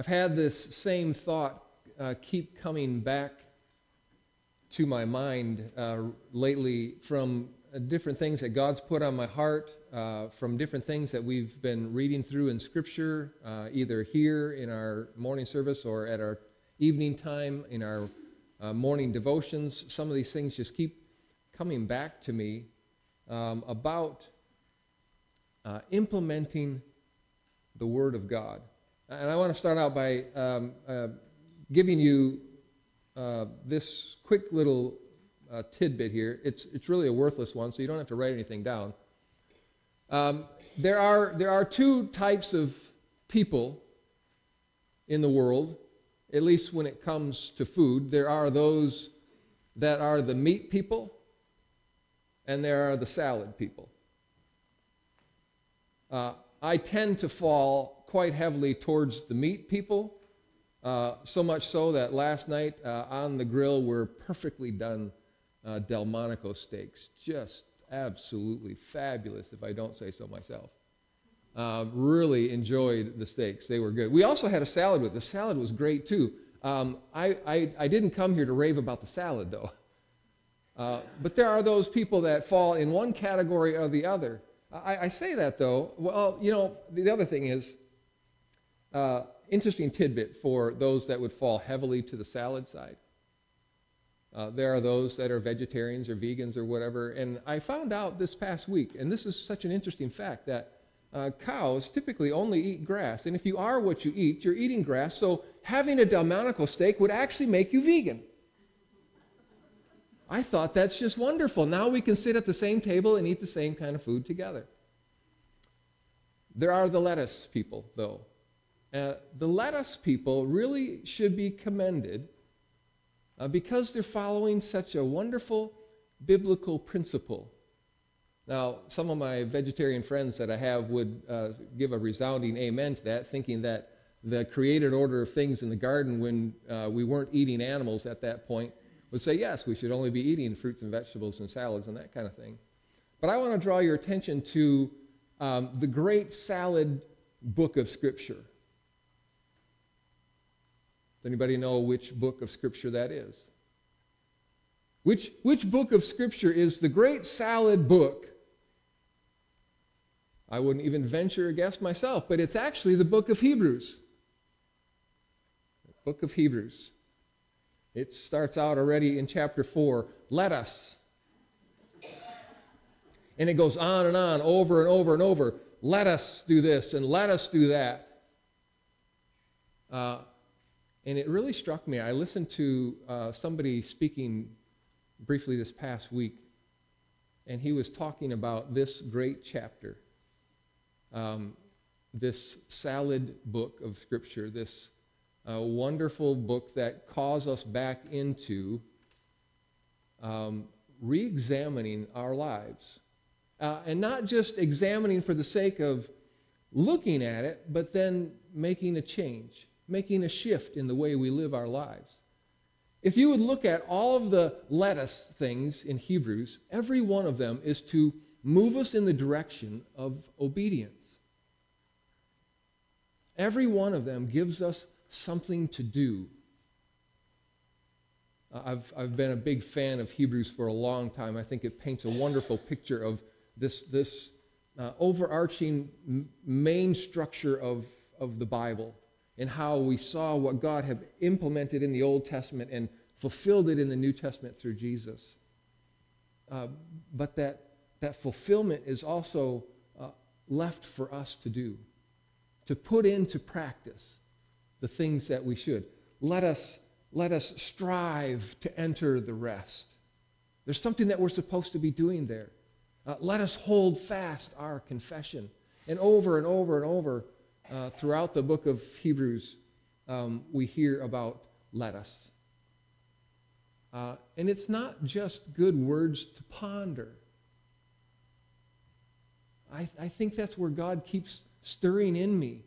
I've had this same thought uh, keep coming back to my mind uh, lately from uh, different things that God's put on my heart, uh, from different things that we've been reading through in Scripture, uh, either here in our morning service or at our evening time in our uh, morning devotions. Some of these things just keep coming back to me um, about uh, implementing the Word of God. And I want to start out by um, uh, giving you uh, this quick little uh, tidbit here. It's, it's really a worthless one, so you don't have to write anything down. Um, there, are, there are two types of people in the world, at least when it comes to food. There are those that are the meat people, and there are the salad people. Uh, I tend to fall quite heavily towards the meat people, uh, so much so that last night uh, on the grill were perfectly done uh, Delmonico steaks. Just absolutely fabulous, if I don't say so myself. Uh, really enjoyed the steaks. They were good. We also had a salad with. The salad was great too. Um, I, I, I, didn't come here to rave about the salad though. Uh, but there are those people that fall in one category or the other. I, I say that though. Well, you know, the, the other thing is, uh, interesting tidbit for those that would fall heavily to the salad side. Uh, there are those that are vegetarians or vegans or whatever. And I found out this past week, and this is such an interesting fact, that uh, cows typically only eat grass. And if you are what you eat, you're eating grass. So having a Delmonico steak would actually make you vegan. I thought that's just wonderful. Now we can sit at the same table and eat the same kind of food together. There are the lettuce people, though. Uh, the lettuce people really should be commended uh, because they're following such a wonderful biblical principle. Now, some of my vegetarian friends that I have would uh, give a resounding amen to that, thinking that the created order of things in the garden when uh, we weren't eating animals at that point would say, yes, we should only be eating fruits and vegetables and salads and that kind of thing. But I want to draw your attention to um, the great salad book of Scripture. Does anybody know which book of Scripture that is? Which, which book of Scripture is the great salad book? I wouldn't even venture a guess myself, but it's actually the book of Hebrews. The book of Hebrews. It starts out already in chapter 4. Let us. And it goes on and on, over and over and over. Let us do this and let us do that. Uh, and it really struck me. I listened to uh, somebody speaking briefly this past week, and he was talking about this great chapter, um, this salad book of Scripture, this uh, wonderful book that calls us back into um, re examining our lives. Uh, and not just examining for the sake of looking at it, but then making a change making a shift in the way we live our lives. If you would look at all of the lettuce things in Hebrews, every one of them is to move us in the direction of obedience. Every one of them gives us something to do. I've, I've been a big fan of Hebrews for a long time. I think it paints a wonderful picture of this, this uh, overarching main structure of, of the Bible and how we saw what God had implemented in the Old Testament and fulfilled it in the New Testament through Jesus. Uh, but that, that fulfillment is also uh, left for us to do, to put into practice the things that we should. Let us, let us strive to enter the rest. There's something that we're supposed to be doing there. Uh, let us hold fast our confession. And over and over and over, uh, throughout the book of Hebrews, um, we hear about let us. Uh, and it's not just good words to ponder. I, I think that's where God keeps stirring in me.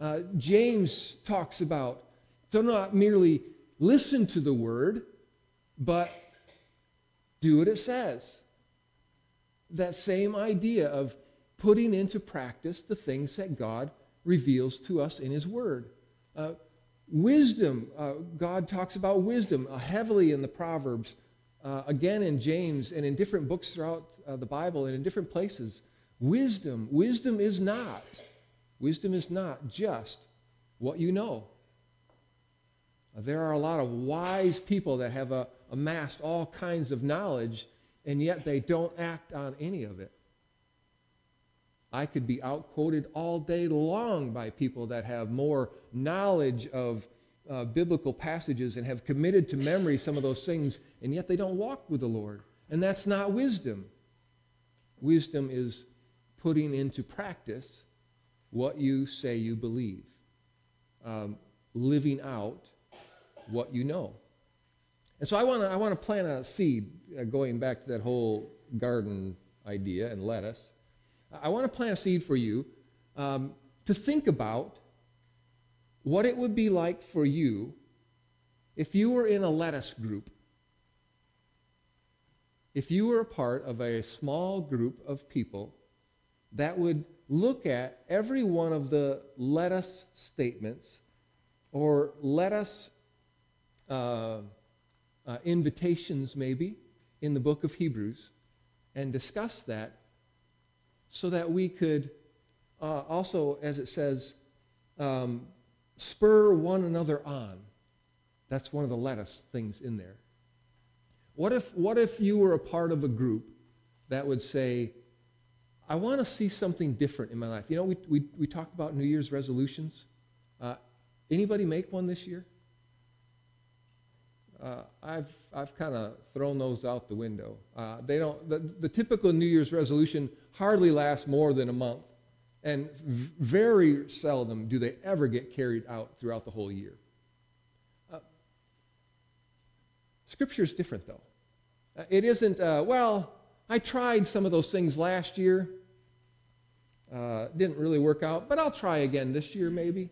Uh, James talks about do not merely listen to the word, but do what it says. That same idea of putting into practice the things that God reveals to us in His Word. Uh, wisdom, uh, God talks about wisdom uh, heavily in the Proverbs, uh, again in James, and in different books throughout uh, the Bible and in different places. Wisdom, wisdom is not, wisdom is not just what you know. There are a lot of wise people that have uh, amassed all kinds of knowledge, and yet they don't act on any of it. I could be outquoted all day long by people that have more knowledge of uh, biblical passages and have committed to memory some of those things, and yet they don't walk with the Lord. And that's not wisdom. Wisdom is putting into practice what you say you believe, um, living out what you know. And so I want to I want to plant a seed, uh, going back to that whole garden idea and lettuce. I want to plant a seed for you um, to think about what it would be like for you if you were in a lettuce group. If you were a part of a small group of people that would look at every one of the lettuce statements or lettuce uh, uh, invitations, maybe, in the book of Hebrews and discuss that so that we could uh, also, as it says, um, spur one another on. That's one of the lettuce things in there. What if, what if you were a part of a group that would say, I want to see something different in my life? You know, we, we, we talk about New Year's resolutions. Uh, anybody make one this year? Uh, I've, I've kind of thrown those out the window. Uh, they don't, the, the typical New Year's resolution hardly lasts more than a month. And very seldom do they ever get carried out throughout the whole year. Uh, scripture is different, though. Uh, it isn't, uh, well, I tried some of those things last year. Uh, didn't really work out, but I'll try again this year, maybe.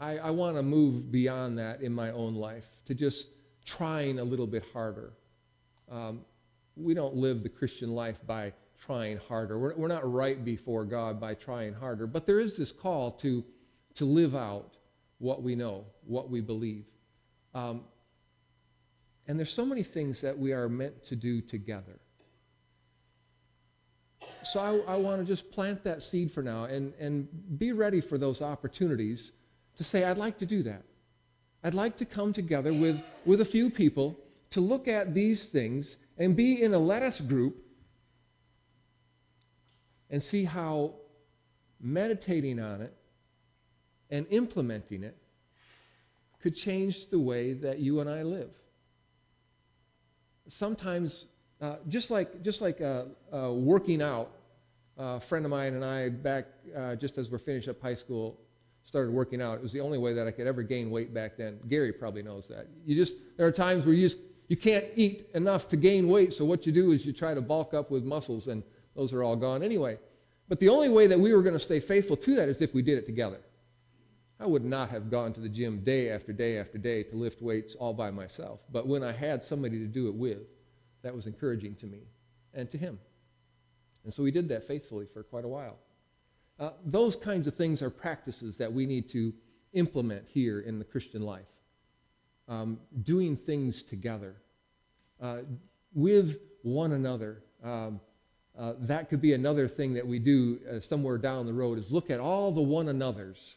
I, I want to move beyond that in my own life to just trying a little bit harder. Um, we don't live the Christian life by trying harder. We're, we're not right before God by trying harder. But there is this call to, to live out what we know, what we believe. Um, and there's so many things that we are meant to do together. So I, I want to just plant that seed for now and, and be ready for those opportunities to say, I'd like to do that. I'd like to come together with, with a few people to look at these things and be in a lettuce group and see how meditating on it and implementing it could change the way that you and I live. Sometimes, uh, just like, just like uh, uh, working out, a friend of mine and I, back uh, just as we're finished up high school, started working out. It was the only way that I could ever gain weight back then. Gary probably knows that. You just, there are times where you just you can't eat enough to gain weight, so what you do is you try to bulk up with muscles, and those are all gone anyway. But the only way that we were going to stay faithful to that is if we did it together. I would not have gone to the gym day after day after day to lift weights all by myself. But when I had somebody to do it with, that was encouraging to me and to him. And so we did that faithfully for quite a while. Uh, those kinds of things are practices that we need to implement here in the Christian life um, doing things together uh, with one another. Um, uh, that could be another thing that we do uh, somewhere down the road is look at all the one another's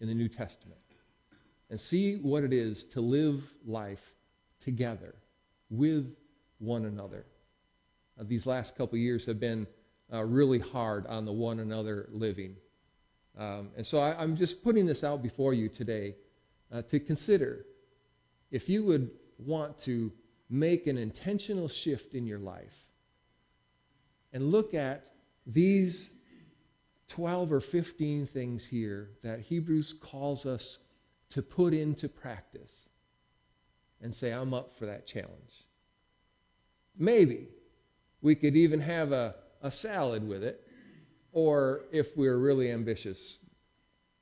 in the New Testament and see what it is to live life together with one another. Uh, these last couple years have been uh, really hard on the one another living. Um, and so I, am just putting this out before you today uh, to consider if you would want to make an intentional shift in your life and look at these 12 or 15 things here that Hebrews calls us to put into practice and say, I'm up for that challenge. Maybe we could even have a, a salad with it, or if we're really ambitious,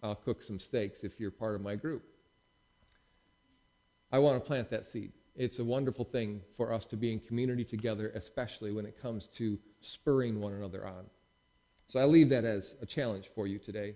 I'll cook some steaks if you're part of my group. I want to plant that seed. It's a wonderful thing for us to be in community together, especially when it comes to spurring one another on. So I leave that as a challenge for you today.